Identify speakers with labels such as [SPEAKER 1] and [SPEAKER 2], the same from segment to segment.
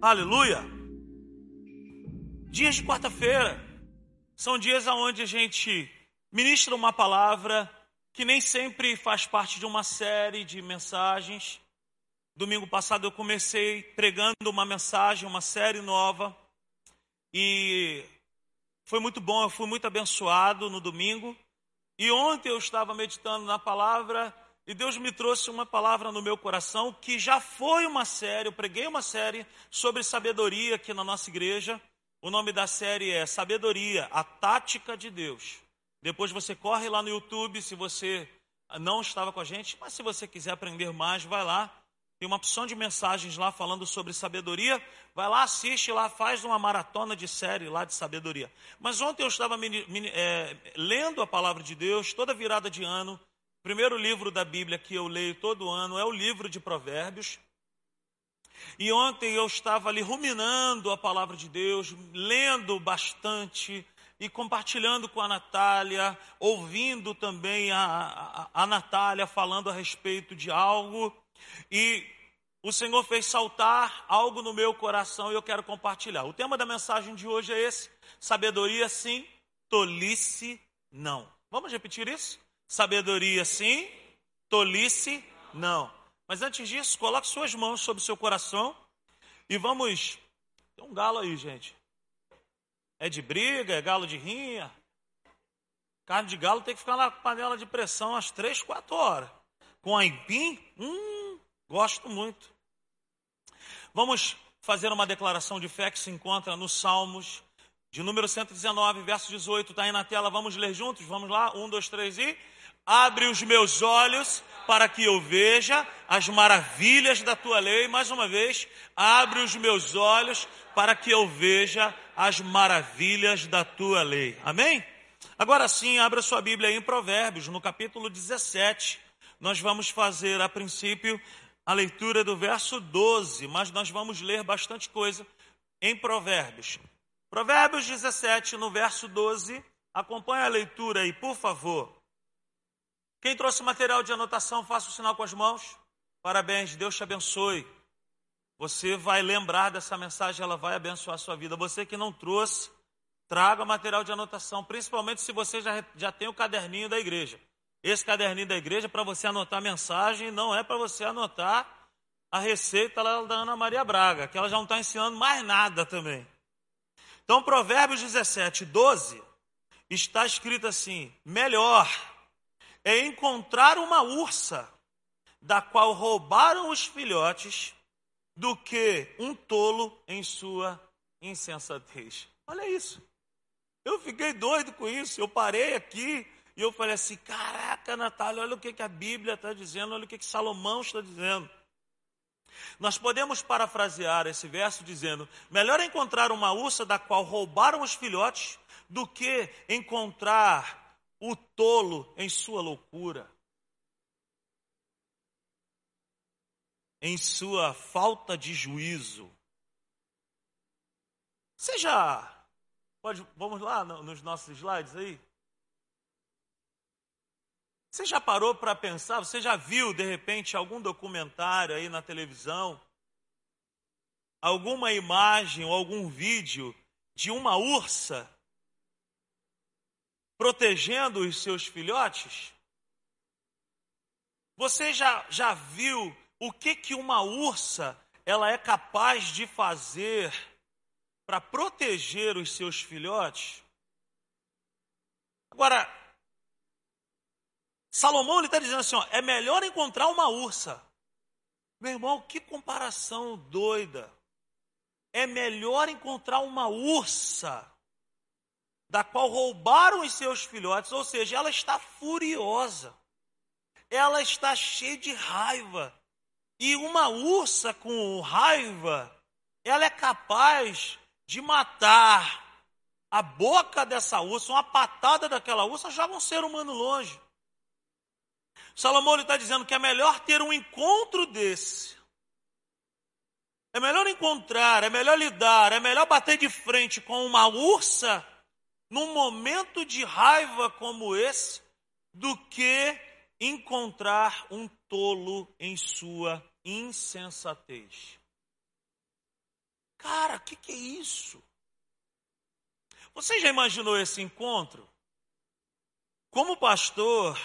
[SPEAKER 1] Aleluia! Dias de quarta-feira são dias onde a gente ministra uma palavra que nem sempre faz parte de uma série de mensagens. Domingo passado eu comecei pregando uma mensagem, uma série nova, e foi muito bom, eu fui muito abençoado no domingo. E ontem eu estava meditando na palavra e Deus me trouxe uma palavra no meu coração que já foi uma série, eu preguei uma série sobre sabedoria aqui na nossa igreja. O nome da série é Sabedoria, a Tática de Deus. Depois você corre lá no YouTube, se você não estava com a gente, mas se você quiser aprender mais, vai lá. Tem uma opção de mensagens lá falando sobre sabedoria. Vai lá, assiste lá, faz uma maratona de série lá de sabedoria. Mas ontem eu estava é, lendo a palavra de Deus, toda virada de ano, primeiro livro da Bíblia que eu leio todo ano é o livro de Provérbios. E ontem eu estava ali ruminando a palavra de Deus, lendo bastante e compartilhando com a Natália, ouvindo também a, a, a Natália falando a respeito de algo. E o Senhor fez saltar algo no meu coração e eu quero compartilhar. O tema da mensagem de hoje é esse: sabedoria sim, tolice não. Vamos repetir isso? Sabedoria sim, tolice não. Mas antes disso, coloque suas mãos sobre o seu coração e vamos. Tem um galo aí, gente. É de briga, é galo de rinha. Carne de galo tem que ficar na panela de pressão às três, quatro horas. Com aipim, hum, gosto muito. Vamos fazer uma declaração de fé que se encontra nos Salmos, de número 119, verso 18. Está aí na tela, vamos ler juntos? Vamos lá? Um, dois, três e. Abre os meus olhos para que eu veja as maravilhas da tua lei. Mais uma vez, abre os meus olhos para que eu veja as maravilhas da tua lei. Amém? Agora sim, abra sua Bíblia em Provérbios, no capítulo 17. Nós vamos fazer, a princípio, a leitura do verso 12, mas nós vamos ler bastante coisa em Provérbios. Provérbios 17, no verso 12. Acompanhe a leitura aí, por favor. Quem trouxe material de anotação, faça o sinal com as mãos. Parabéns, Deus te abençoe. Você vai lembrar dessa mensagem, ela vai abençoar a sua vida. Você que não trouxe, traga material de anotação, principalmente se você já, já tem o caderninho da igreja. Esse caderninho da igreja é para você anotar a mensagem, não é para você anotar a receita lá da Ana Maria Braga, que ela já não está ensinando mais nada também. Então, Provérbios 17, 12, está escrito assim: melhor é encontrar uma ursa da qual roubaram os filhotes do que um tolo em sua insensatez. Olha isso. Eu fiquei doido com isso. Eu parei aqui e eu falei assim: caraca, Natália, olha o que, que a Bíblia está dizendo, olha o que, que Salomão está dizendo. Nós podemos parafrasear esse verso dizendo: melhor encontrar uma ursa da qual roubaram os filhotes do que encontrar o tolo em sua loucura, em sua falta de juízo. Você já. Pode, vamos lá nos nossos slides aí? Você já parou para pensar? Você já viu, de repente, algum documentário aí na televisão? Alguma imagem ou algum vídeo de uma ursa protegendo os seus filhotes? Você já, já viu o que, que uma ursa ela é capaz de fazer para proteger os seus filhotes? Agora, Salomão está dizendo assim: ó, é melhor encontrar uma ursa. Meu irmão, que comparação doida. É melhor encontrar uma ursa da qual roubaram os seus filhotes, ou seja, ela está furiosa, ela está cheia de raiva. E uma ursa com raiva, ela é capaz de matar a boca dessa ursa, uma patada daquela ursa joga um ser humano longe. Salomão está dizendo que é melhor ter um encontro desse. É melhor encontrar, é melhor lidar, é melhor bater de frente com uma ursa num momento de raiva como esse, do que encontrar um tolo em sua insensatez. que, que é isso? Você já imaginou esse encontro? Como pastor,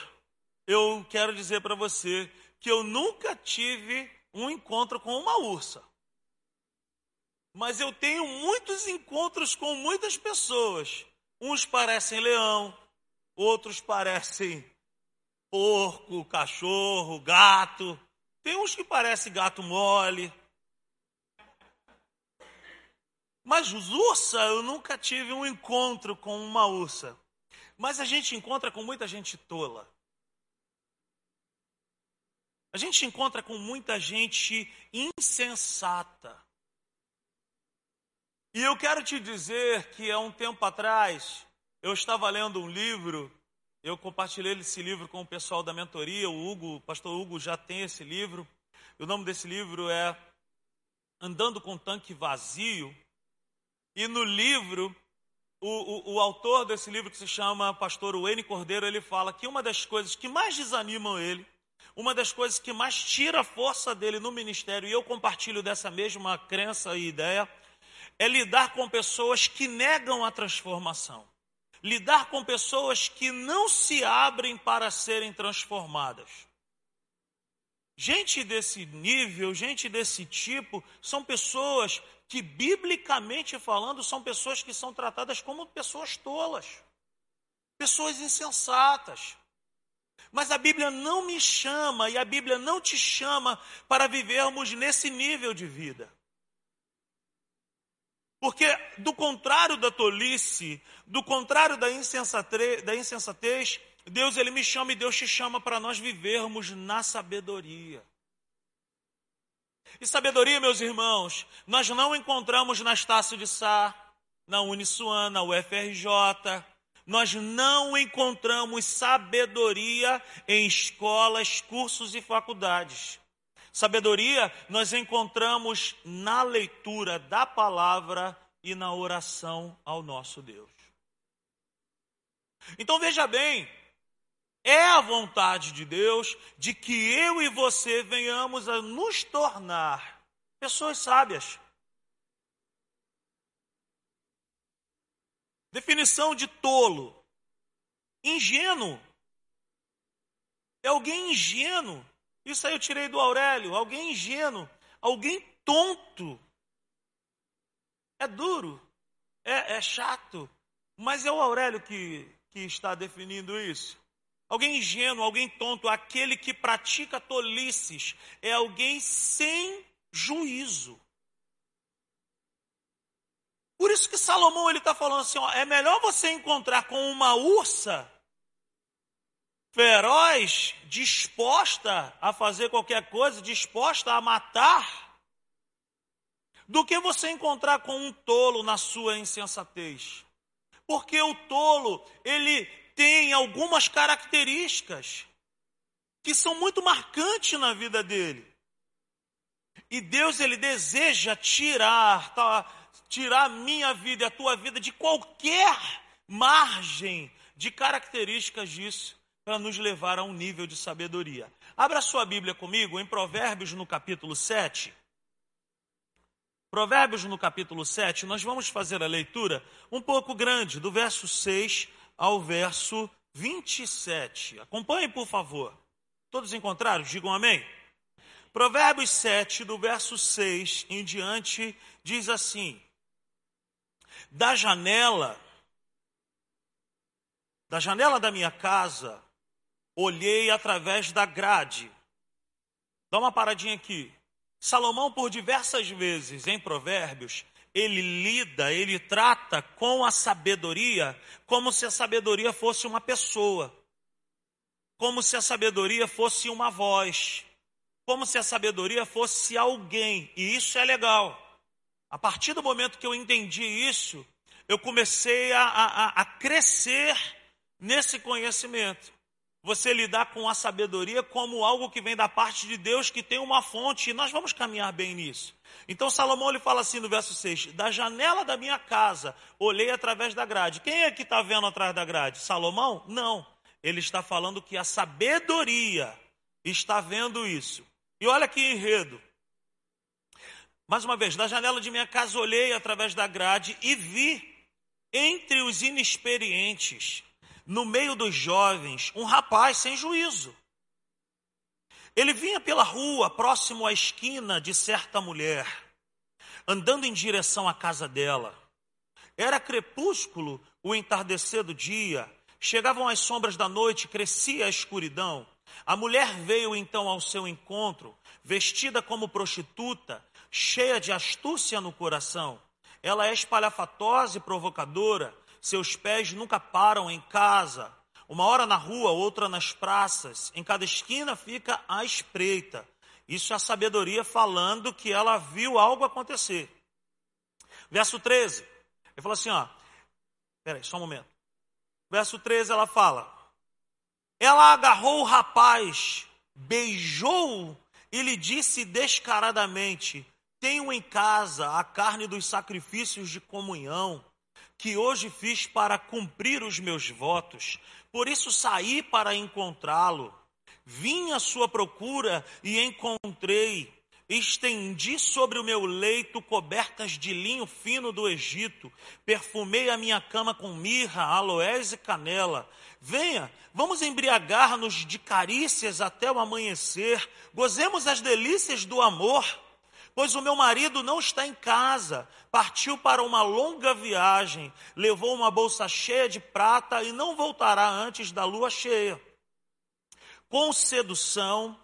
[SPEAKER 1] eu quero dizer para você que eu nunca tive um encontro com uma ursa. Mas eu tenho muitos encontros com muitas pessoas. Uns parecem leão, outros parecem porco, cachorro, gato. Tem uns que parecem gato mole. Mas ursa, eu nunca tive um encontro com uma ursa. Mas a gente encontra com muita gente tola. A gente encontra com muita gente insensata. E eu quero te dizer que há um tempo atrás, eu estava lendo um livro, eu compartilhei esse livro com o pessoal da mentoria, o Hugo, o pastor Hugo já tem esse livro. O nome desse livro é Andando com Tanque Vazio. E no livro, o, o, o, autor desse livro, que se chama Pastor Wayne Cordeiro, ele fala que uma das coisas que mais desanimam ele uma das coisas que mais tira a força dele no ministério, e eu compartilho dessa mesma crença e ideia, é lidar com pessoas que negam a transformação. Lidar com pessoas que não se abrem para serem transformadas. Gente desse nível, gente desse tipo, são pessoas que, biblicamente falando, são pessoas que são tratadas como pessoas tolas, pessoas insensatas. Mas a Bíblia não me chama e a Bíblia não te chama para vivermos nesse nível de vida. Porque, do contrário da tolice, do contrário da insensatez, da insensatez, Deus ele me chama e Deus te chama para nós vivermos na sabedoria. E sabedoria, meus irmãos, nós não encontramos na Estácio de Sá, na Uniswan, na UFRJ, nós não encontramos sabedoria em escolas, cursos e faculdades. Sabedoria nós encontramos na leitura da palavra e na oração ao nosso Deus. Então veja bem, é a vontade de Deus de que eu e você venhamos a nos tornar pessoas sábias. Definição de tolo: ingênuo. É alguém ingênuo. Isso aí eu tirei do Aurélio. Alguém ingênuo. Alguém tonto. É duro. É, é chato. Mas é o Aurélio que, que está definindo isso. Alguém ingênuo, alguém tonto, aquele que pratica tolices, é alguém sem juízo. Por isso que Salomão ele está falando assim: ó, é melhor você encontrar com uma ursa feroz, disposta a fazer qualquer coisa, disposta a matar, do que você encontrar com um tolo na sua insensatez. Porque o tolo, ele tem algumas características que são muito marcantes na vida dele. E Deus ele deseja tirar, tá, tirar a minha vida e a tua vida de qualquer margem de características disso para nos levar a um nível de sabedoria. Abra sua Bíblia comigo em Provérbios no capítulo 7. Provérbios no capítulo 7, nós vamos fazer a leitura um pouco grande, do verso 6 ao verso 27. Acompanhe, por favor. Todos encontraram? Digam amém. Provérbios 7, do verso 6 em diante, diz assim: da janela, da janela da minha casa, olhei através da grade. Dá uma paradinha aqui. Salomão, por diversas vezes em Provérbios, ele lida, ele trata com a sabedoria como se a sabedoria fosse uma pessoa, como se a sabedoria fosse uma voz, como se a sabedoria fosse alguém, e isso é legal. A partir do momento que eu entendi isso, eu comecei a, a, a crescer nesse conhecimento. Você lidar com a sabedoria como algo que vem da parte de Deus, que tem uma fonte, e nós vamos caminhar bem nisso. Então Salomão ele fala assim no verso 6: Da janela da minha casa, olhei através da grade. Quem é que está vendo atrás da grade? Salomão? Não. Ele está falando que a sabedoria está vendo isso. E olha que enredo. Mais uma vez, da janela de minha casa olhei através da grade e vi entre os inexperientes, no meio dos jovens, um rapaz sem juízo. Ele vinha pela rua, próximo à esquina de certa mulher, andando em direção à casa dela. Era crepúsculo, o entardecer do dia, chegavam as sombras da noite, crescia a escuridão. A mulher veio então ao seu encontro, vestida como prostituta, cheia de astúcia no coração. Ela é espalhafatosa e provocadora, seus pés nunca param em casa, uma hora na rua, outra nas praças, em cada esquina fica a espreita. Isso é a sabedoria falando que ela viu algo acontecer. Verso 13, ele fala assim: ó, peraí, só um momento. Verso 13 ela fala: Ela agarrou o rapaz, beijou-o e lhe disse descaradamente: Tenho em casa a carne dos sacrifícios de comunhão que hoje fiz para cumprir os meus votos. Por isso saí para encontrá-lo. Vim à sua procura e encontrei. Estendi sobre o meu leito cobertas de linho fino do Egito. Perfumei a minha cama com mirra, aloés e canela. Venha, vamos embriagar-nos de carícias até o amanhecer. Gozemos as delícias do amor pois o meu marido não está em casa, partiu para uma longa viagem, levou uma bolsa cheia de prata e não voltará antes da lua cheia. Com sedução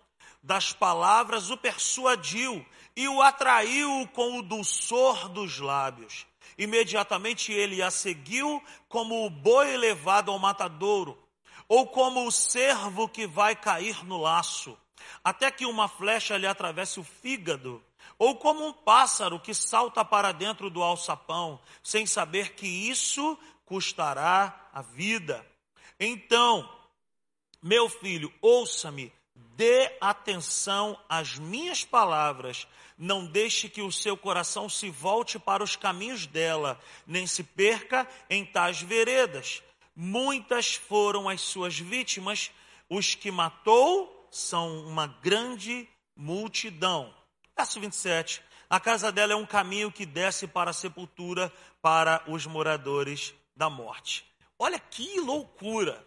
[SPEAKER 1] das palavras o persuadiu e o atraiu com o dulçor dos lábios. Imediatamente ele a seguiu como o boi levado ao matadouro, ou como o cervo que vai cair no laço, até que uma flecha lhe atravesse o fígado ou como um pássaro que salta para dentro do alçapão, sem saber que isso custará a vida. Então, meu filho, ouça-me, dê atenção às minhas palavras, não deixe que o seu coração se volte para os caminhos dela, nem se perca em tais veredas. Muitas foram as suas vítimas, os que matou são uma grande multidão. Verso 27. A casa dela é um caminho que desce para a sepultura para os moradores da morte. Olha que loucura!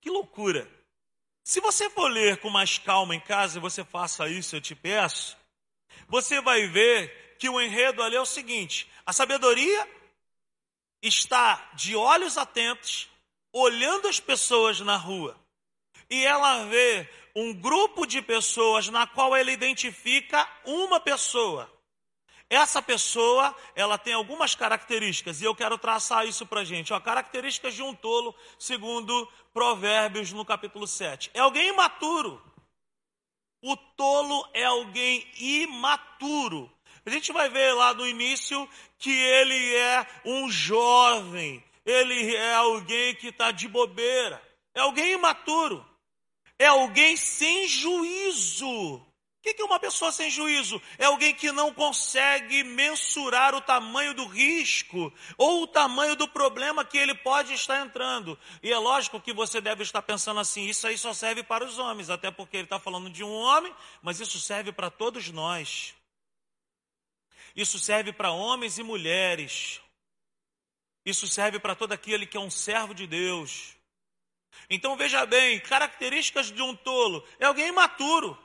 [SPEAKER 1] Que loucura! Se você for ler com mais calma em casa, e você faça isso, eu te peço, você vai ver que o enredo ali é o seguinte: a sabedoria está de olhos atentos, olhando as pessoas na rua, e ela vê um grupo de pessoas na qual ele identifica uma pessoa. Essa pessoa, ela tem algumas características, e eu quero traçar isso para gente. Ó, características de um tolo, segundo Provérbios, no capítulo 7. É alguém imaturo. O tolo é alguém imaturo. A gente vai ver lá no início que ele é um jovem, ele é alguém que está de bobeira, é alguém imaturo é alguém sem juízo. O que é uma pessoa sem juízo? É alguém que não consegue mensurar o tamanho do risco ou o tamanho do problema que ele pode estar entrando. E é lógico que você deve estar pensando assim: isso aí só serve para os homens, até porque ele está falando de um homem, mas isso serve para todos nós. Isso serve para homens e mulheres. Isso serve para todo aquele que é um servo de Deus. Então veja bem, características de um tolo é alguém imaturo.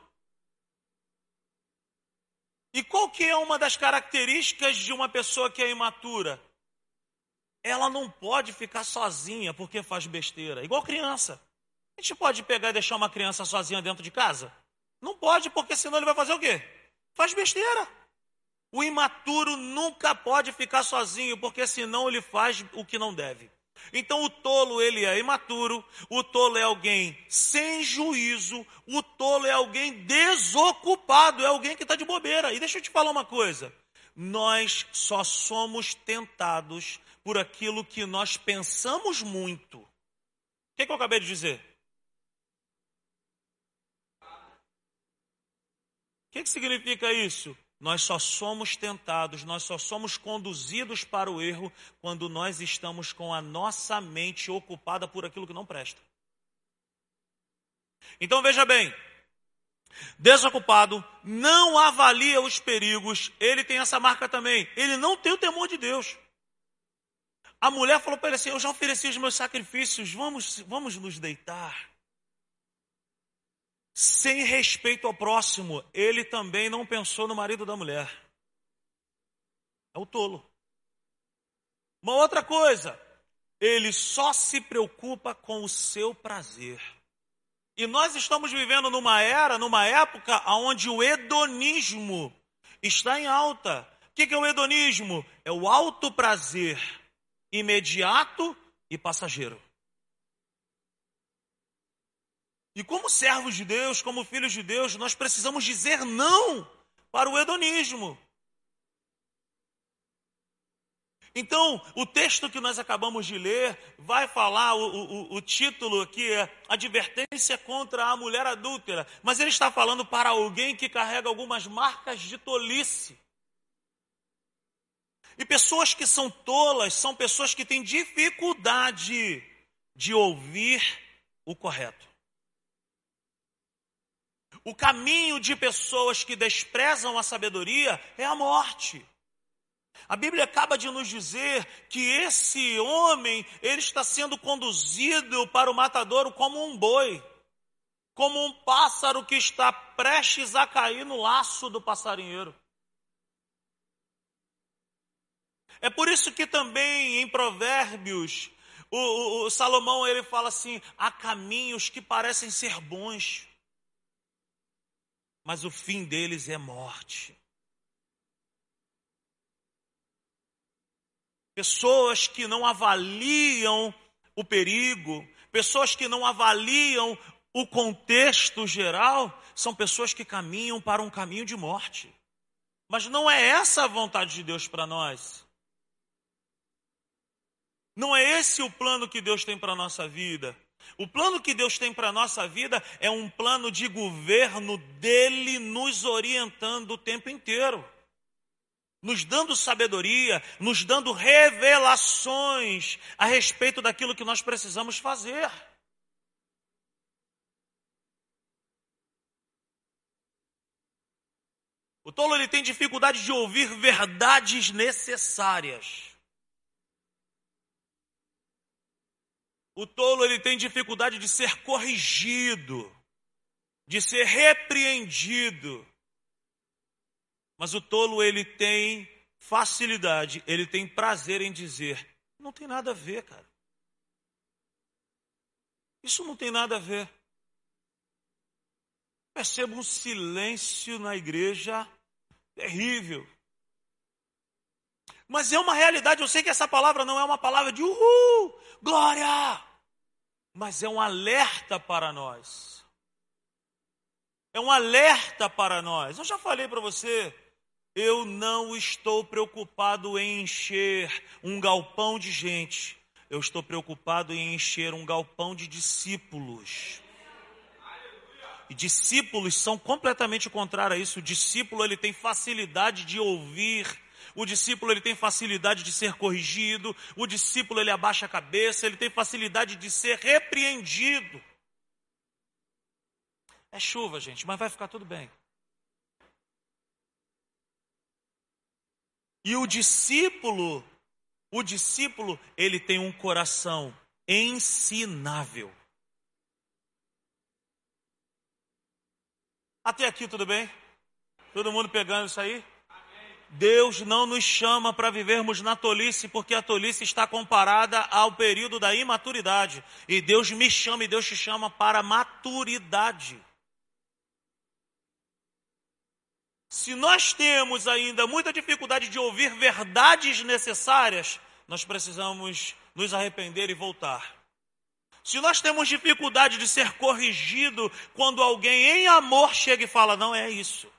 [SPEAKER 1] E qual que é uma das características de uma pessoa que é imatura? Ela não pode ficar sozinha porque faz besteira, igual criança. A gente pode pegar e deixar uma criança sozinha dentro de casa? Não pode, porque senão ele vai fazer o quê? Faz besteira. O imaturo nunca pode ficar sozinho, porque senão ele faz o que não deve. Então o tolo ele é imaturo, o tolo é alguém sem juízo, o tolo é alguém desocupado, é alguém que está de bobeira. E deixa eu te falar uma coisa: nós só somos tentados por aquilo que nós pensamos muito. O que, que eu acabei de dizer? O que, que significa isso? Nós só somos tentados, nós só somos conduzidos para o erro quando nós estamos com a nossa mente ocupada por aquilo que não presta. Então veja bem, Desocupado, não avalia os perigos, ele tem essa marca também. Ele não tem o temor de Deus. A mulher falou para ele assim: Eu já ofereci os meus sacrifícios, vamos, vamos nos deitar. Sem respeito ao próximo, ele também não pensou no marido da mulher. É o tolo. Uma outra coisa, ele só se preocupa com o seu prazer. E nós estamos vivendo numa era, numa época onde o hedonismo está em alta. O que é o hedonismo? É o alto prazer imediato e passageiro. E como servos de Deus, como filhos de Deus, nós precisamos dizer não para o hedonismo. Então, o texto que nós acabamos de ler vai falar, o, o, o, título aqui é Advertência contra a Mulher Adúltera, mas ele está falando para alguém que carrega algumas marcas de tolice. E pessoas que são tolas são pessoas que têm dificuldade de ouvir o correto. O caminho de pessoas que desprezam a sabedoria é a morte. A Bíblia acaba de nos dizer que esse homem, ele está sendo conduzido para o matadouro como um boi, como um pássaro que está prestes a cair no laço do passarinheiro. É por isso que também em Provérbios, o, o, o Salomão ele fala assim: há caminhos que parecem ser bons, mas o fim deles é morte. pessoas que não avaliam o perigo, pessoas que não avaliam o contexto geral, são pessoas que caminham para um caminho de morte. Mas não é essa a vontade de Deus para nós. Não é esse o plano que Deus tem para a nossa vida. O plano que Deus tem para a nossa vida é um plano de governo dele nos orientando o tempo inteiro nos dando sabedoria, nos dando revelações a respeito daquilo que nós precisamos fazer. O tolo ele tem dificuldade de ouvir verdades necessárias. O tolo ele tem dificuldade de ser corrigido, de ser repreendido. Mas o tolo, ele tem facilidade, ele tem prazer em dizer: não tem nada a ver, cara. Isso não tem nada a ver. Percebo um silêncio na igreja terrível. Mas é uma realidade, eu sei que essa palavra não é uma palavra de uhul, glória, mas é um alerta para nós. É um alerta para nós. Eu já falei para você, eu não estou preocupado em encher um galpão de gente. Eu estou preocupado em encher um galpão de discípulos. E discípulos são completamente contrários a isso. O discípulo ele tem facilidade de ouvir. O discípulo ele tem facilidade de ser corrigido. O discípulo ele abaixa a cabeça. Ele tem facilidade de ser repreendido. É chuva, gente, mas vai ficar tudo bem. E o discípulo, o discípulo, ele tem um coração ensinável. Até aqui tudo bem? Todo mundo pegando isso aí? Deus não nos chama para vivermos na tolice, porque a tolice está comparada ao período da imaturidade. E Deus me chama e Deus te chama para maturidade. Se nós temos ainda muita dificuldade de ouvir verdades necessárias, nós precisamos nos arrepender e voltar. Se nós temos dificuldade de ser corrigido quando alguém em amor chega e fala, não é isso.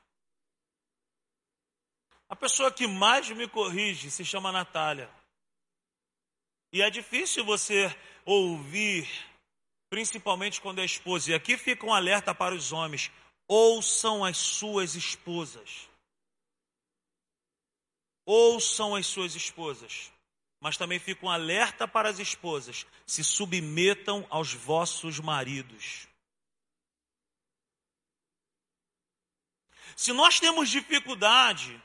[SPEAKER 1] A pessoa que mais me corrige se chama Natália. E é difícil você ouvir, principalmente quando é esposa. E aqui fica um alerta para os homens: ouçam as suas esposas. Ouçam as suas esposas. Mas também fica um alerta para as esposas: se submetam aos vossos maridos. Se nós temos dificuldade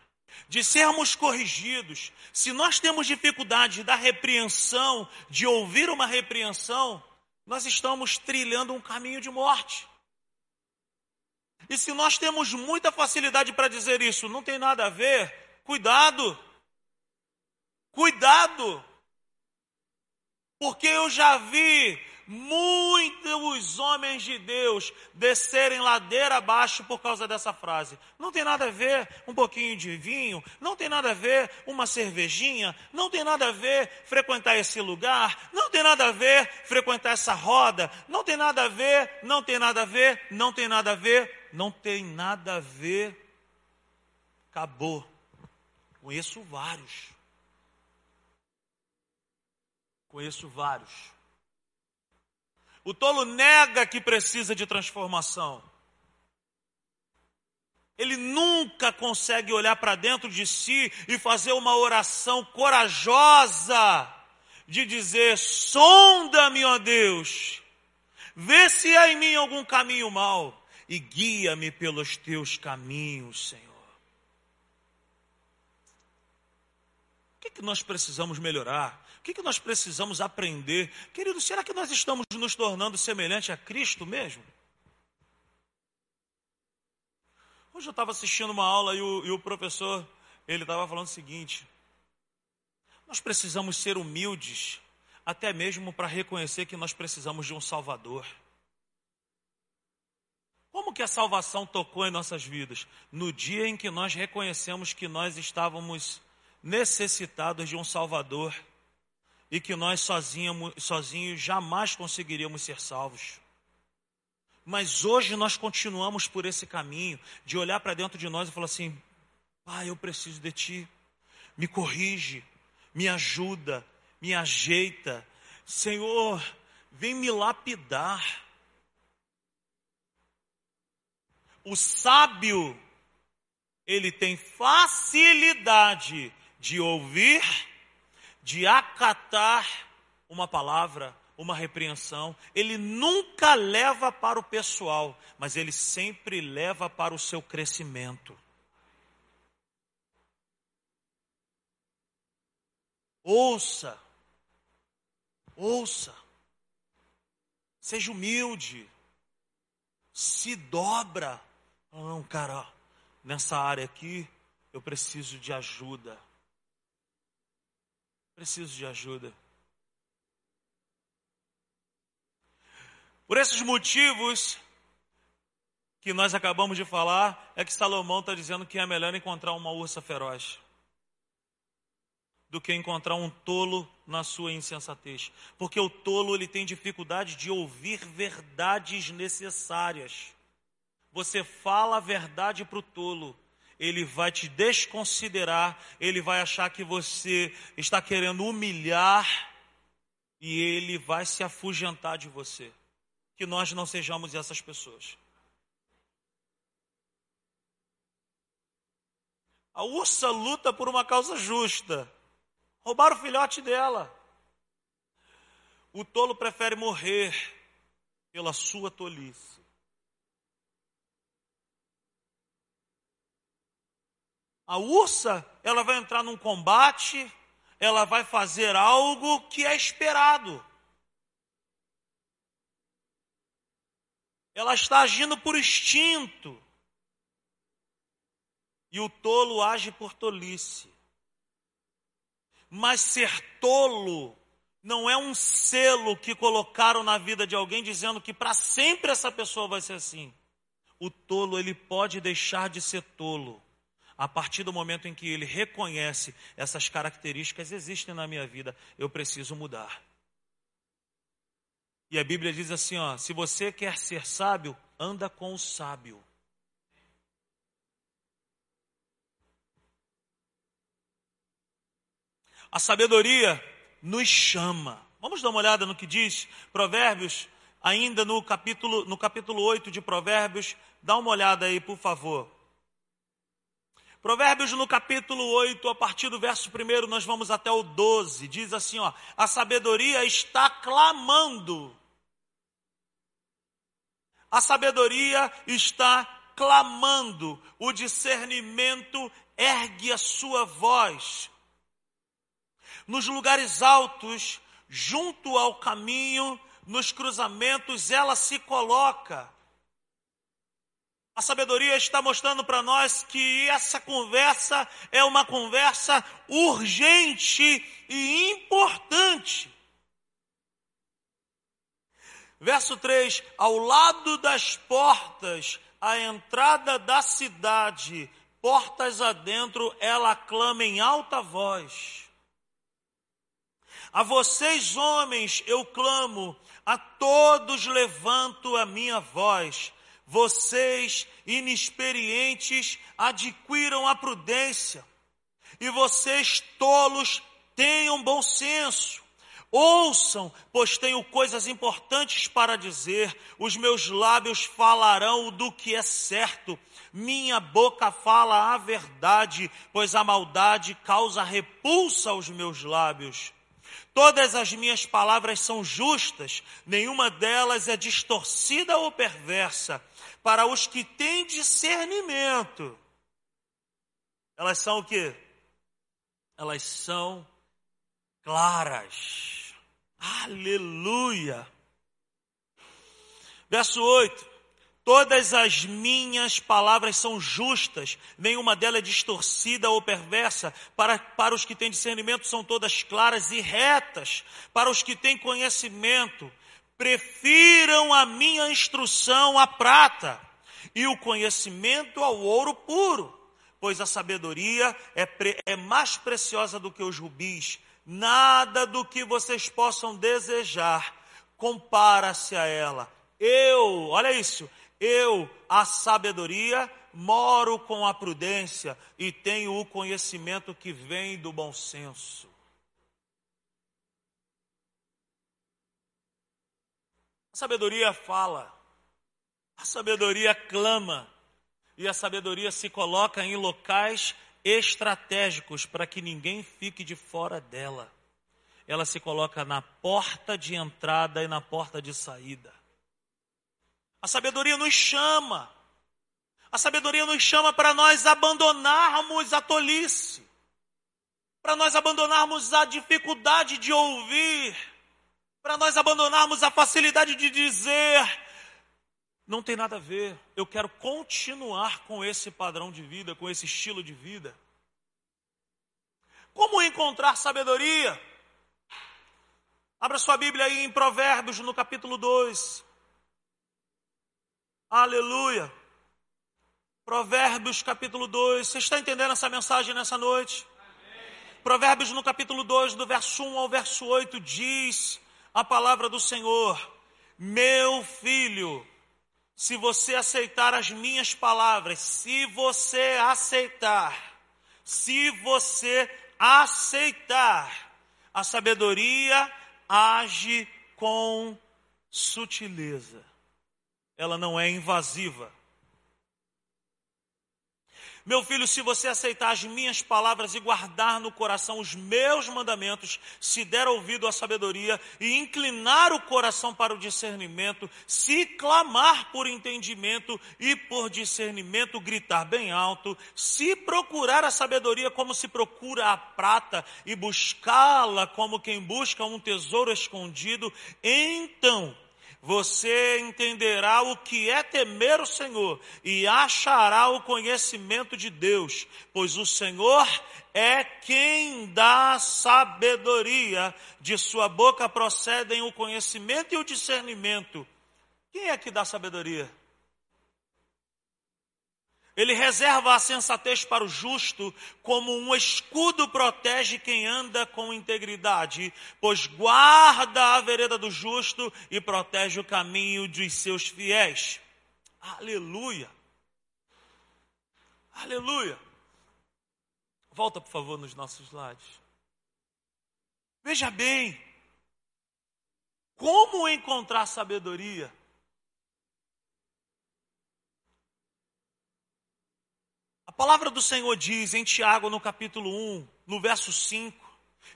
[SPEAKER 1] de sermos corrigidos, se nós temos dificuldade da repreensão, de ouvir uma repreensão, nós estamos trilhando um caminho de morte. E se nós temos muita facilidade para dizer isso, não tem nada a ver, cuidado. Cuidado. Porque eu já vi muitos homens de Deus descerem ladeira abaixo por causa dessa frase. Não tem nada a ver um pouquinho de vinho, não tem nada a ver uma cervejinha, não tem nada a ver frequentar esse lugar, não tem nada a ver frequentar essa roda, não tem nada a ver, não tem nada a ver, não tem nada a ver, não tem nada a ver. Acabou. Conheço vários. Conheço vários. O tolo nega que precisa de transformação. Ele nunca consegue olhar para dentro de si e fazer uma oração corajosa de dizer: sonda-me, ó Deus, vê se há em mim algum caminho mau e guia-me pelos teus caminhos, Senhor. O que, é que nós precisamos melhorar? O que, que nós precisamos aprender? Querido, será que nós estamos nos tornando semelhante a Cristo mesmo? Hoje eu estava assistindo uma aula e o, e o professor, ele estava falando o seguinte, nós precisamos ser humildes, até mesmo para reconhecer que nós precisamos de um Salvador. Como que a salvação tocou em nossas vidas? No dia em que nós reconhecemos que nós estávamos necessitados de um Salvador e que nós sozinhos, sozinhos jamais conseguiríamos ser salvos. Mas hoje nós continuamos por esse caminho de olhar para dentro de nós e falar assim: Pai, eu preciso de Ti, me corrige, me ajuda, me ajeita, Senhor, vem me lapidar. O sábio, ele tem facilidade de ouvir de acatar uma palavra, uma repreensão, ele nunca leva para o pessoal, mas ele sempre leva para o seu crescimento. Ouça, ouça, seja humilde, se dobra. Não, cara, nessa área aqui eu preciso de ajuda. Preciso de ajuda. Por esses motivos que nós acabamos de falar, é que Salomão está dizendo que é melhor encontrar uma ursa feroz do que encontrar um tolo na sua insensatez. Porque o tolo ele tem dificuldade de ouvir verdades necessárias. Você fala a verdade para o tolo, ele vai te desconsiderar, ele vai achar que você está querendo humilhar e ele vai se afugentar de você. Que nós não sejamos essas pessoas. A ursa luta por uma causa justa. Roubaram o filhote dela. O tolo prefere morrer pela sua tolice. A ursa, ela vai entrar num combate, ela vai fazer algo que é esperado. Ela está agindo por instinto. E o tolo age por tolice. Mas ser tolo não é um selo que colocaram na vida de alguém dizendo que para sempre essa pessoa vai ser assim. O tolo, ele pode deixar de ser tolo a partir do momento em que ele reconhece essas características existem na minha vida, eu preciso mudar. E a Bíblia diz assim, ó, se você quer ser sábio, anda com o sábio. A sabedoria nos chama. Vamos dar uma olhada no que diz Provérbios, ainda no capítulo, no capítulo 8 de Provérbios. Dá uma olhada aí, por favor. Provérbios no capítulo 8, a partir do verso 1, nós vamos até o 12. Diz assim, ó: A sabedoria está clamando. A sabedoria está clamando, o discernimento ergue a sua voz. Nos lugares altos, junto ao caminho, nos cruzamentos, ela se coloca. A sabedoria está mostrando para nós que essa conversa é uma conversa urgente e importante. Verso 3: Ao lado das portas, a entrada da cidade, portas adentro, ela clama em alta voz. A vocês, homens, eu clamo, a todos levanto a minha voz. Vocês, inexperientes, adquiram a prudência. E vocês, tolos, tenham bom senso. Ouçam, pois tenho coisas importantes para dizer. Os meus lábios falarão do que é certo. Minha boca fala a verdade, pois a maldade causa repulsa aos meus lábios. Todas as minhas palavras são justas, nenhuma delas é distorcida ou perversa. Para os que têm discernimento, elas são o quê? Elas são claras. Aleluia. Verso 8. Todas as minhas palavras são justas, nenhuma delas é distorcida ou perversa. Para, para os que têm discernimento, são todas claras e retas. Para os que têm conhecimento, prefiram a minha instrução à prata e o conhecimento ao ouro puro, pois a sabedoria é, pre, é mais preciosa do que os rubis. Nada do que vocês possam desejar compara-se a ela. Eu, olha isso, eu, a sabedoria, moro com a prudência e tenho o conhecimento que vem do bom senso. A sabedoria fala, a sabedoria clama, e a sabedoria se coloca em locais estratégicos para que ninguém fique de fora dela. Ela se coloca na porta de entrada e na porta de saída. A sabedoria nos chama. A sabedoria nos chama para nós abandonarmos a tolice, para nós abandonarmos a dificuldade de ouvir, para nós abandonarmos a facilidade de dizer: não tem nada a ver, eu quero continuar com esse padrão de vida, com esse estilo de vida. Como encontrar sabedoria? Abra sua Bíblia aí em Provérbios, no capítulo 2. Aleluia. Provérbios capítulo 2. Você está entendendo essa mensagem nessa noite? Amém. Provérbios no capítulo 2, do verso 1 ao verso 8, diz a palavra do Senhor: Meu filho, se você aceitar as minhas palavras, se você aceitar, se você aceitar, a sabedoria age com sutileza ela não é invasiva. Meu filho, se você aceitar as minhas palavras e guardar no coração os meus mandamentos, se der ouvido à sabedoria e inclinar o coração para o discernimento, se clamar por entendimento e por discernimento gritar bem alto, se procurar a sabedoria como se procura a prata e buscá-la como quem busca um tesouro escondido, então você entenderá o que é temer o Senhor e achará o conhecimento de Deus, pois o Senhor é quem dá sabedoria, de sua boca procedem o conhecimento e o discernimento. Quem é que dá sabedoria? Ele reserva a sensatez para o justo, como um escudo protege quem anda com integridade, pois guarda a vereda do justo e protege o caminho dos seus fiéis. Aleluia! Aleluia! Volta, por favor, nos nossos lados. Veja bem, como encontrar sabedoria? A palavra do Senhor diz em Tiago, no capítulo 1, no verso 5,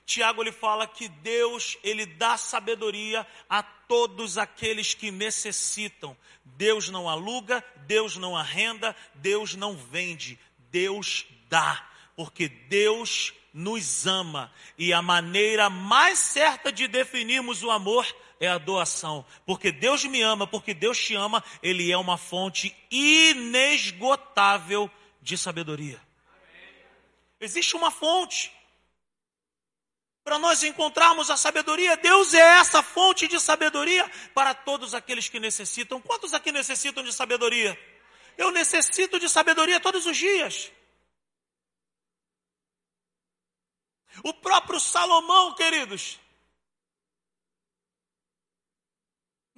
[SPEAKER 1] Tiago ele fala que Deus, ele dá sabedoria a todos aqueles que necessitam. Deus não aluga, Deus não arrenda, Deus não vende, Deus dá, porque Deus nos ama e a maneira mais certa de definirmos o amor é a doação, porque Deus me ama, porque Deus te ama, ele é uma fonte inesgotável de sabedoria. Existe uma fonte para nós encontrarmos a sabedoria. Deus é essa fonte de sabedoria para todos aqueles que necessitam. Quantos aqui necessitam de sabedoria? Eu necessito de sabedoria todos os dias. O próprio Salomão, queridos,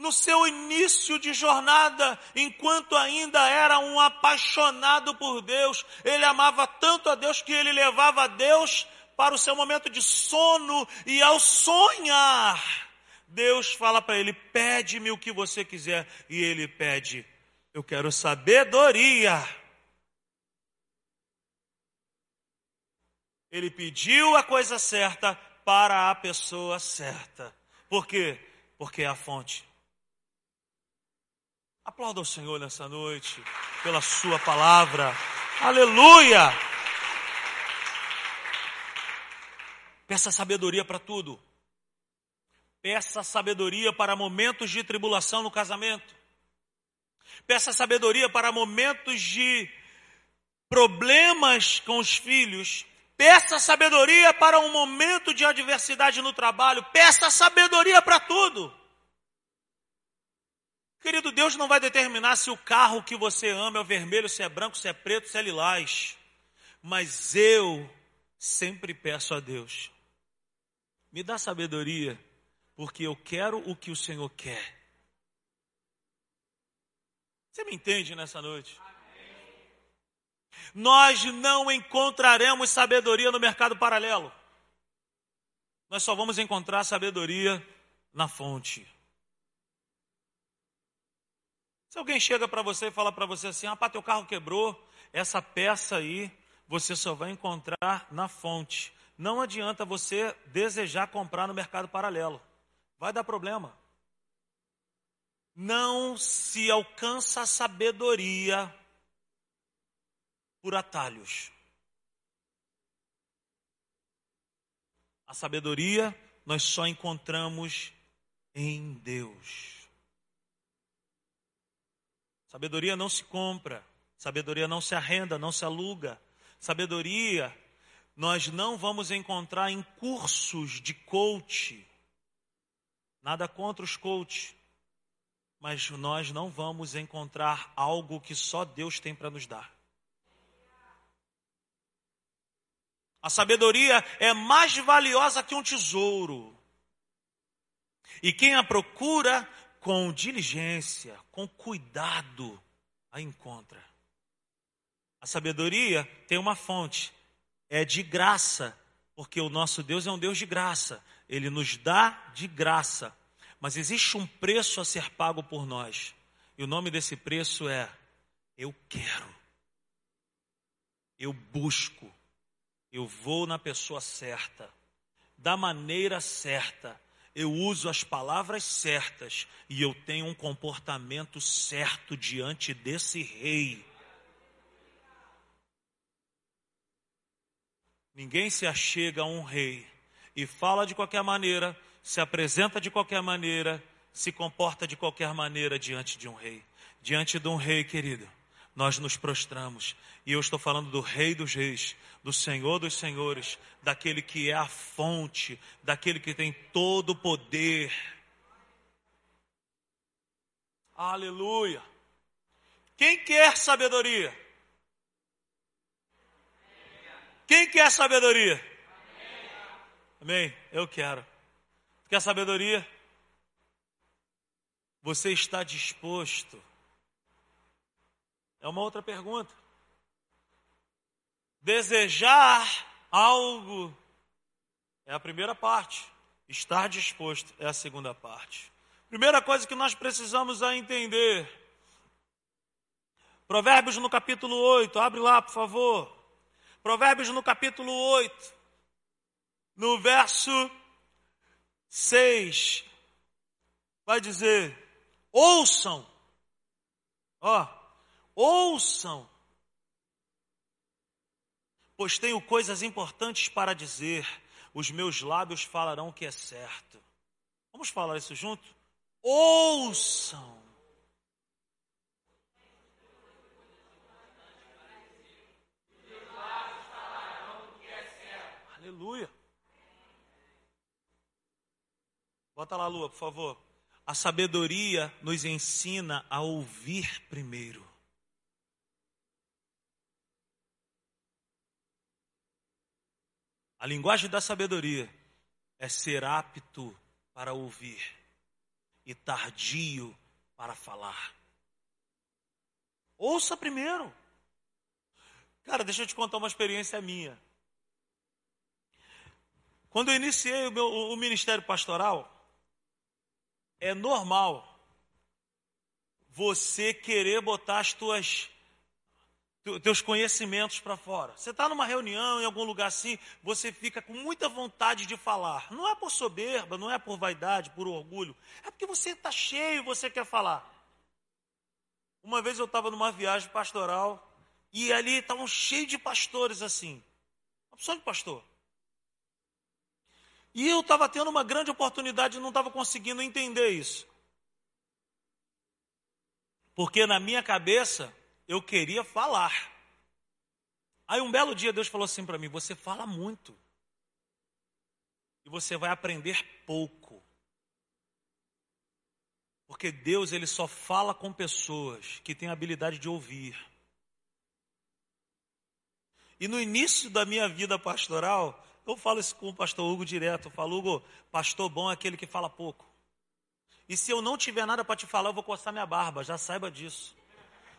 [SPEAKER 1] no seu início de jornada, enquanto ainda era um apaixonado por Deus, ele amava tanto a Deus que ele levava a Deus para o seu momento de sono e ao sonhar, Deus fala para ele: pede-me o que você quiser. E ele pede: eu quero sabedoria. Ele pediu a coisa certa para a pessoa certa. Por quê? Porque é a fonte. Aplauda o Senhor nessa noite pela Sua palavra. Aleluia! Peça sabedoria para tudo. Peça sabedoria para momentos de tribulação no casamento. Peça sabedoria para momentos de problemas com os filhos. Peça sabedoria para um momento de adversidade no trabalho. Peça sabedoria para tudo. Querido, Deus não vai determinar se o carro que você ama é o vermelho, se é branco, se é preto, se é lilás. Mas eu sempre peço a Deus me dá sabedoria, porque eu quero o que o Senhor quer. Você me entende nessa noite? Nós não encontraremos sabedoria no mercado paralelo. Nós só vamos encontrar sabedoria na fonte. Se alguém chega para você e fala para você assim: ah, teu carro quebrou, essa peça aí você só vai encontrar na fonte não adianta você desejar comprar no mercado paralelo. Vai dar problema. Não se alcança a sabedoria por atalhos. A sabedoria nós só encontramos em Deus. Sabedoria não se compra, sabedoria não se arrenda, não se aluga. Sabedoria nós não vamos encontrar em cursos de coach. Nada contra os coaches. Mas nós não vamos encontrar algo que só Deus tem para nos dar. A sabedoria é mais valiosa que um tesouro. E quem a procura com diligência, com cuidado, a encontra. A sabedoria tem uma fonte, é de graça, porque o nosso Deus é um Deus de graça. Ele nos dá de graça. Mas existe um preço a ser pago por nós. E o nome desse preço é: eu quero. Eu busco. Eu vou na pessoa certa. Da maneira certa. Eu uso as palavras certas. E eu tenho um comportamento certo diante desse rei. Ninguém se achega a um rei e fala de qualquer maneira, se apresenta de qualquer maneira, se comporta de qualquer maneira diante de um rei. Diante de um rei, querido, nós nos prostramos. E eu estou falando do Rei dos Reis, do Senhor dos Senhores, daquele que é a fonte, daquele que tem todo o poder. Aleluia. Quem quer sabedoria? Quem quer sabedoria? Amém? Eu quero. Quer sabedoria? Você está disposto? É uma outra pergunta. Desejar algo é a primeira parte. Estar disposto é a segunda parte. Primeira coisa que nós precisamos é entender. Provérbios no capítulo 8, abre lá, por favor. Provérbios no capítulo 8, No verso 6, vai dizer: ouçam, ó, ouçam, pois tenho coisas importantes para dizer, os meus lábios falarão o que é certo. Vamos falar isso junto? Ouçam. Aleluia. Bota lá, Lua, por favor. A sabedoria nos ensina a ouvir primeiro. A linguagem da sabedoria é ser apto para ouvir e tardio para falar. Ouça primeiro. Cara, deixa eu te contar uma experiência minha. Quando eu iniciei o, meu, o ministério pastoral, é normal você querer botar as tuas teus conhecimentos para fora. Você está numa reunião, em algum lugar assim, você fica com muita vontade de falar. Não é por soberba, não é por vaidade, por orgulho. É porque você está cheio, você quer falar. Uma vez eu estava numa viagem pastoral e ali estavam cheios de pastores assim. Opção de pastor. E eu estava tendo uma grande oportunidade e não estava conseguindo entender isso. Porque na minha cabeça eu queria falar. Aí um belo dia Deus falou assim para mim: Você fala muito. E você vai aprender pouco. Porque Deus ele só fala com pessoas que têm a habilidade de ouvir. E no início da minha vida pastoral, eu falo isso com o pastor Hugo direto. Eu falo, Hugo, pastor bom é aquele que fala pouco. E se eu não tiver nada para te falar, eu vou coçar minha barba, já saiba disso.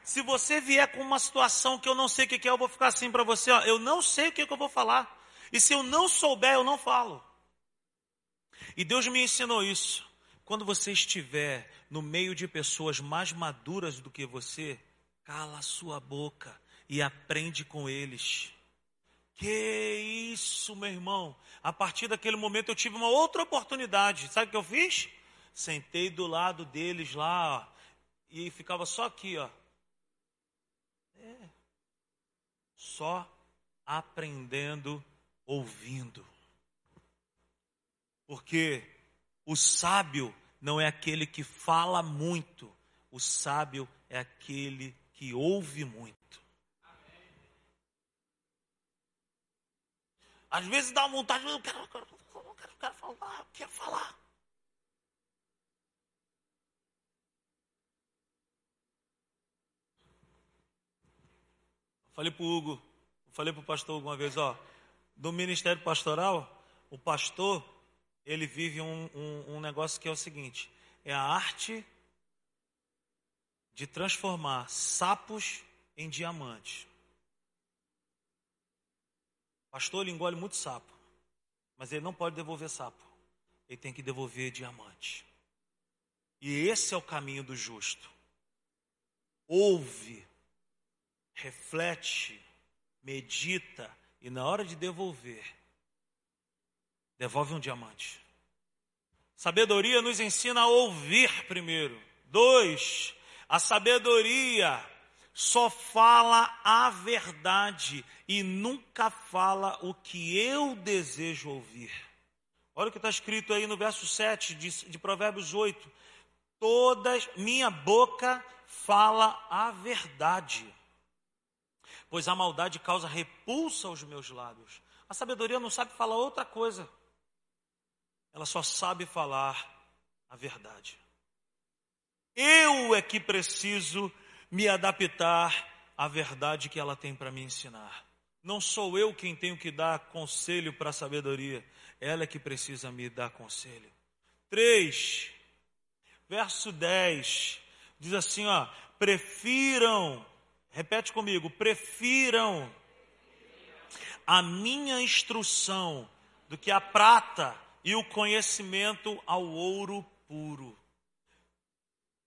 [SPEAKER 1] Se você vier com uma situação que eu não sei o que é, eu vou ficar assim para você, ó, eu não sei o que, que eu vou falar. E se eu não souber, eu não falo. E Deus me ensinou isso. Quando você estiver no meio de pessoas mais maduras do que você, cala a sua boca e aprende com eles. Que isso, meu irmão. A partir daquele momento eu tive uma outra oportunidade. Sabe o que eu fiz? Sentei do lado deles lá ó, e ficava só aqui, ó. É. Só aprendendo, ouvindo. Porque o sábio não é aquele que fala muito, o sábio é aquele que ouve muito. Às vezes dá vontade, quero, eu quero, eu quero falar, eu quero falar. Falei para o Hugo, falei para o pastor Hugo uma vez, ó, do ministério pastoral, o pastor, ele vive um, um, um negócio que é o seguinte, é a arte de transformar sapos em diamantes. Pastor, ele engole muito sapo, mas ele não pode devolver sapo. Ele tem que devolver diamante. E esse é o caminho do justo. Ouve, reflete, medita e na hora de devolver, devolve um diamante. Sabedoria nos ensina a ouvir primeiro. Dois, a sabedoria só fala a verdade e nunca fala o que eu desejo ouvir. Olha o que está escrito aí no verso 7 de, de Provérbios 8. Todas, minha boca fala a verdade, pois a maldade causa repulsa aos meus lábios. A sabedoria não sabe falar outra coisa, ela só sabe falar a verdade. Eu é que preciso me adaptar à verdade que ela tem para me ensinar. Não sou eu quem tenho que dar conselho para a sabedoria, ela é que precisa me dar conselho. 3, verso 10, diz assim: ó, prefiram, repete comigo, prefiram a minha instrução do que a prata e o conhecimento ao ouro puro.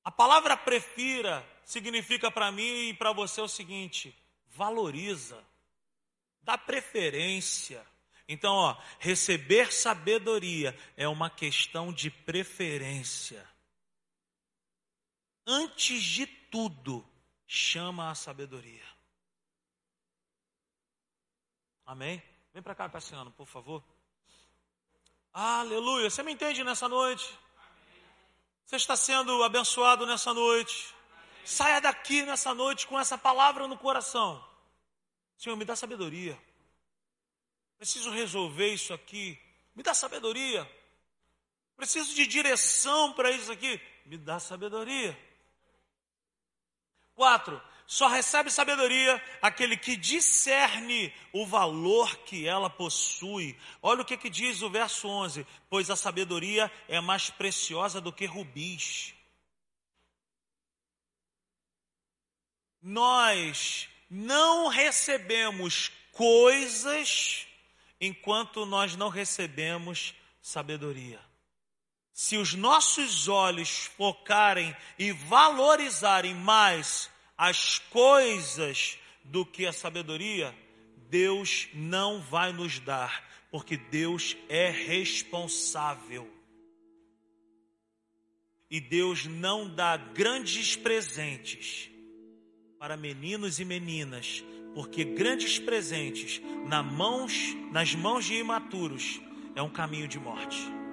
[SPEAKER 1] A palavra prefira significa para mim e para você o seguinte: valoriza, dá preferência, Então, ó, receber sabedoria é uma questão de preferência. Antes de tudo, chama a sabedoria. Amém? Vem para cá, Cassiano, por favor. Aleluia. Você me entende nessa noite? Você está sendo abençoado nessa noite. Saia daqui nessa noite com essa palavra no coração. Senhor, me dá sabedoria. Preciso resolver isso aqui. Me dá sabedoria. Preciso de direção para isso aqui. Me dá sabedoria. Quatro, só recebe sabedoria aquele que discerne o valor que ela possui. Olha o que, que diz o verso 11: Pois a sabedoria é mais preciosa do que rubis. Nós não recebemos coisas enquanto nós não recebemos sabedoria. Se os nossos olhos focarem e valorizarem mais as coisas do que a sabedoria, Deus não vai nos dar, porque Deus é responsável. E Deus não dá grandes presentes para meninos e meninas, porque grandes presentes mãos, nas mãos de imaturos é um caminho de morte.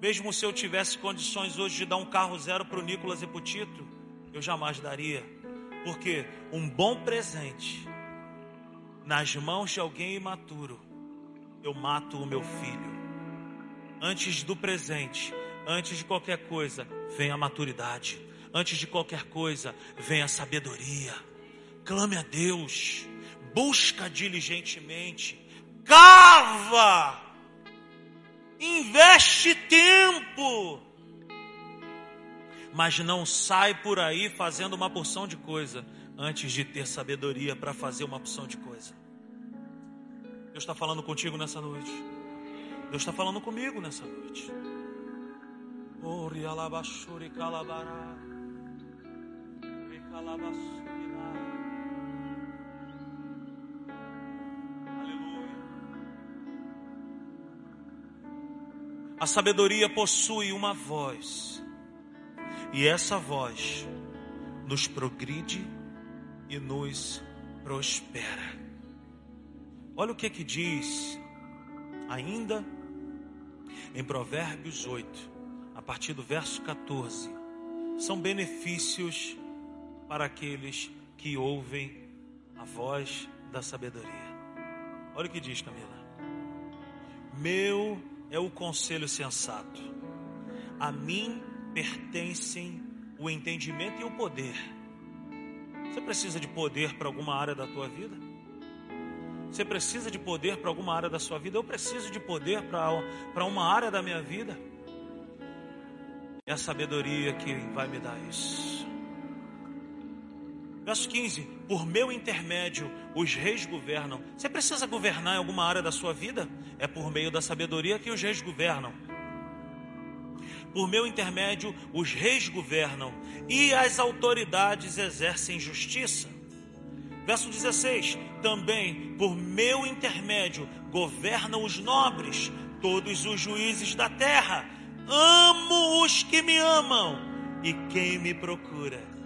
[SPEAKER 1] Mesmo se eu tivesse condições hoje de dar um carro zero para o Nicolas e para o Tito, eu jamais daria. Porque um bom presente nas mãos de alguém imaturo, eu mato o meu filho. Antes do presente, antes de qualquer coisa, vem a maturidade. Antes de qualquer coisa, vem a sabedoria. Clame a Deus, busca diligentemente, cava investe tempo, mas não sai por aí fazendo uma porção de coisa antes de ter sabedoria para fazer uma porção de coisa. Deus está falando contigo nessa noite. Deus está falando comigo nessa noite. Calabara. A sabedoria possui uma voz, e essa voz nos progride e nos prospera. Olha o que que diz ainda em Provérbios 8, a partir do verso 14. São benefícios para aqueles que ouvem a voz da sabedoria. Olha o que diz Camila. Meu é o conselho sensato. A mim pertencem o entendimento e o poder. Você precisa de poder para alguma área da tua vida? Você precisa de poder para alguma área da sua vida? Eu preciso de poder para uma área da minha vida. É a sabedoria que vai me dar isso. Verso 15: Por meu intermédio os reis governam. Você precisa governar em alguma área da sua vida? É por meio da sabedoria que os reis governam. Por meu intermédio os reis governam e as autoridades exercem justiça. Verso 16: Também por meu intermédio governam os nobres, todos os juízes da terra. Amo os que me amam e quem me procura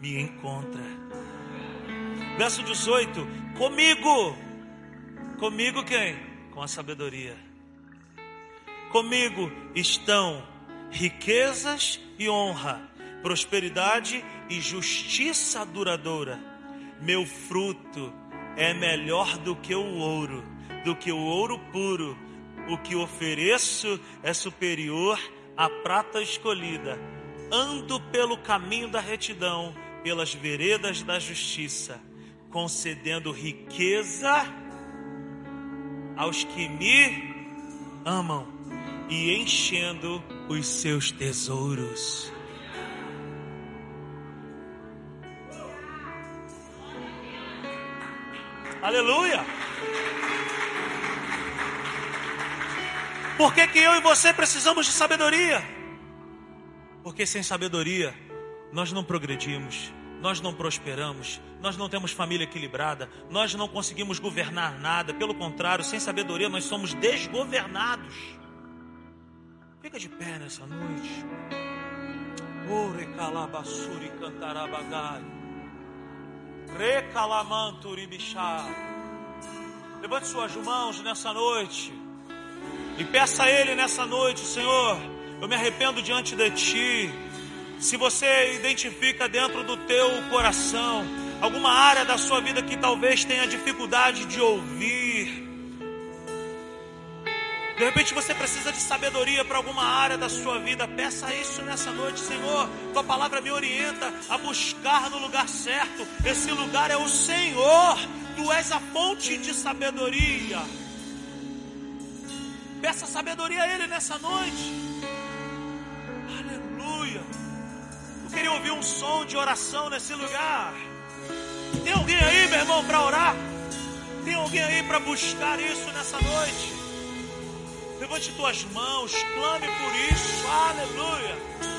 [SPEAKER 1] me encontra. Verso 18: Comigo, comigo quem? Com a sabedoria. Comigo estão riquezas e honra, prosperidade e justiça duradoura. Meu fruto é melhor do que o ouro, do que o ouro puro. O que ofereço é superior à prata escolhida. Ando pelo caminho da retidão pelas veredas da justiça, concedendo riqueza aos que me amam e enchendo os seus tesouros. Aleluia! Por que, que eu e você precisamos de sabedoria? Porque sem sabedoria nós não progredimos nós não prosperamos, nós não temos família equilibrada, nós não conseguimos governar nada, pelo contrário, sem sabedoria nós somos desgovernados. Fica de pé nessa noite. Ore calabasuri cantarabagai. Levante suas mãos nessa noite. E peça a Ele nessa noite, Senhor, eu me arrependo diante de Ti. Se você identifica dentro do teu coração alguma área da sua vida que talvez tenha dificuldade de ouvir, de repente você precisa de sabedoria para alguma área da sua vida. Peça isso nessa noite, Senhor. Tua palavra me orienta a buscar no lugar certo. Esse lugar é o Senhor. Tu és a fonte de sabedoria. Peça sabedoria a Ele nessa noite. Aleluia. Queria ouvir um som de oração nesse lugar. Tem alguém aí, meu irmão, para orar? Tem alguém aí para buscar isso nessa noite? Levante tuas mãos, clame por isso, aleluia.